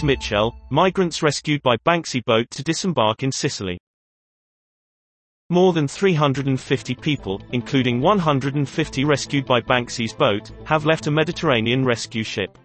Louise Mitchell, migrants rescued by Banksy boat to disembark in Sicily. More than 350 people, including 150 rescued by Banksy's boat, have left a Mediterranean rescue ship.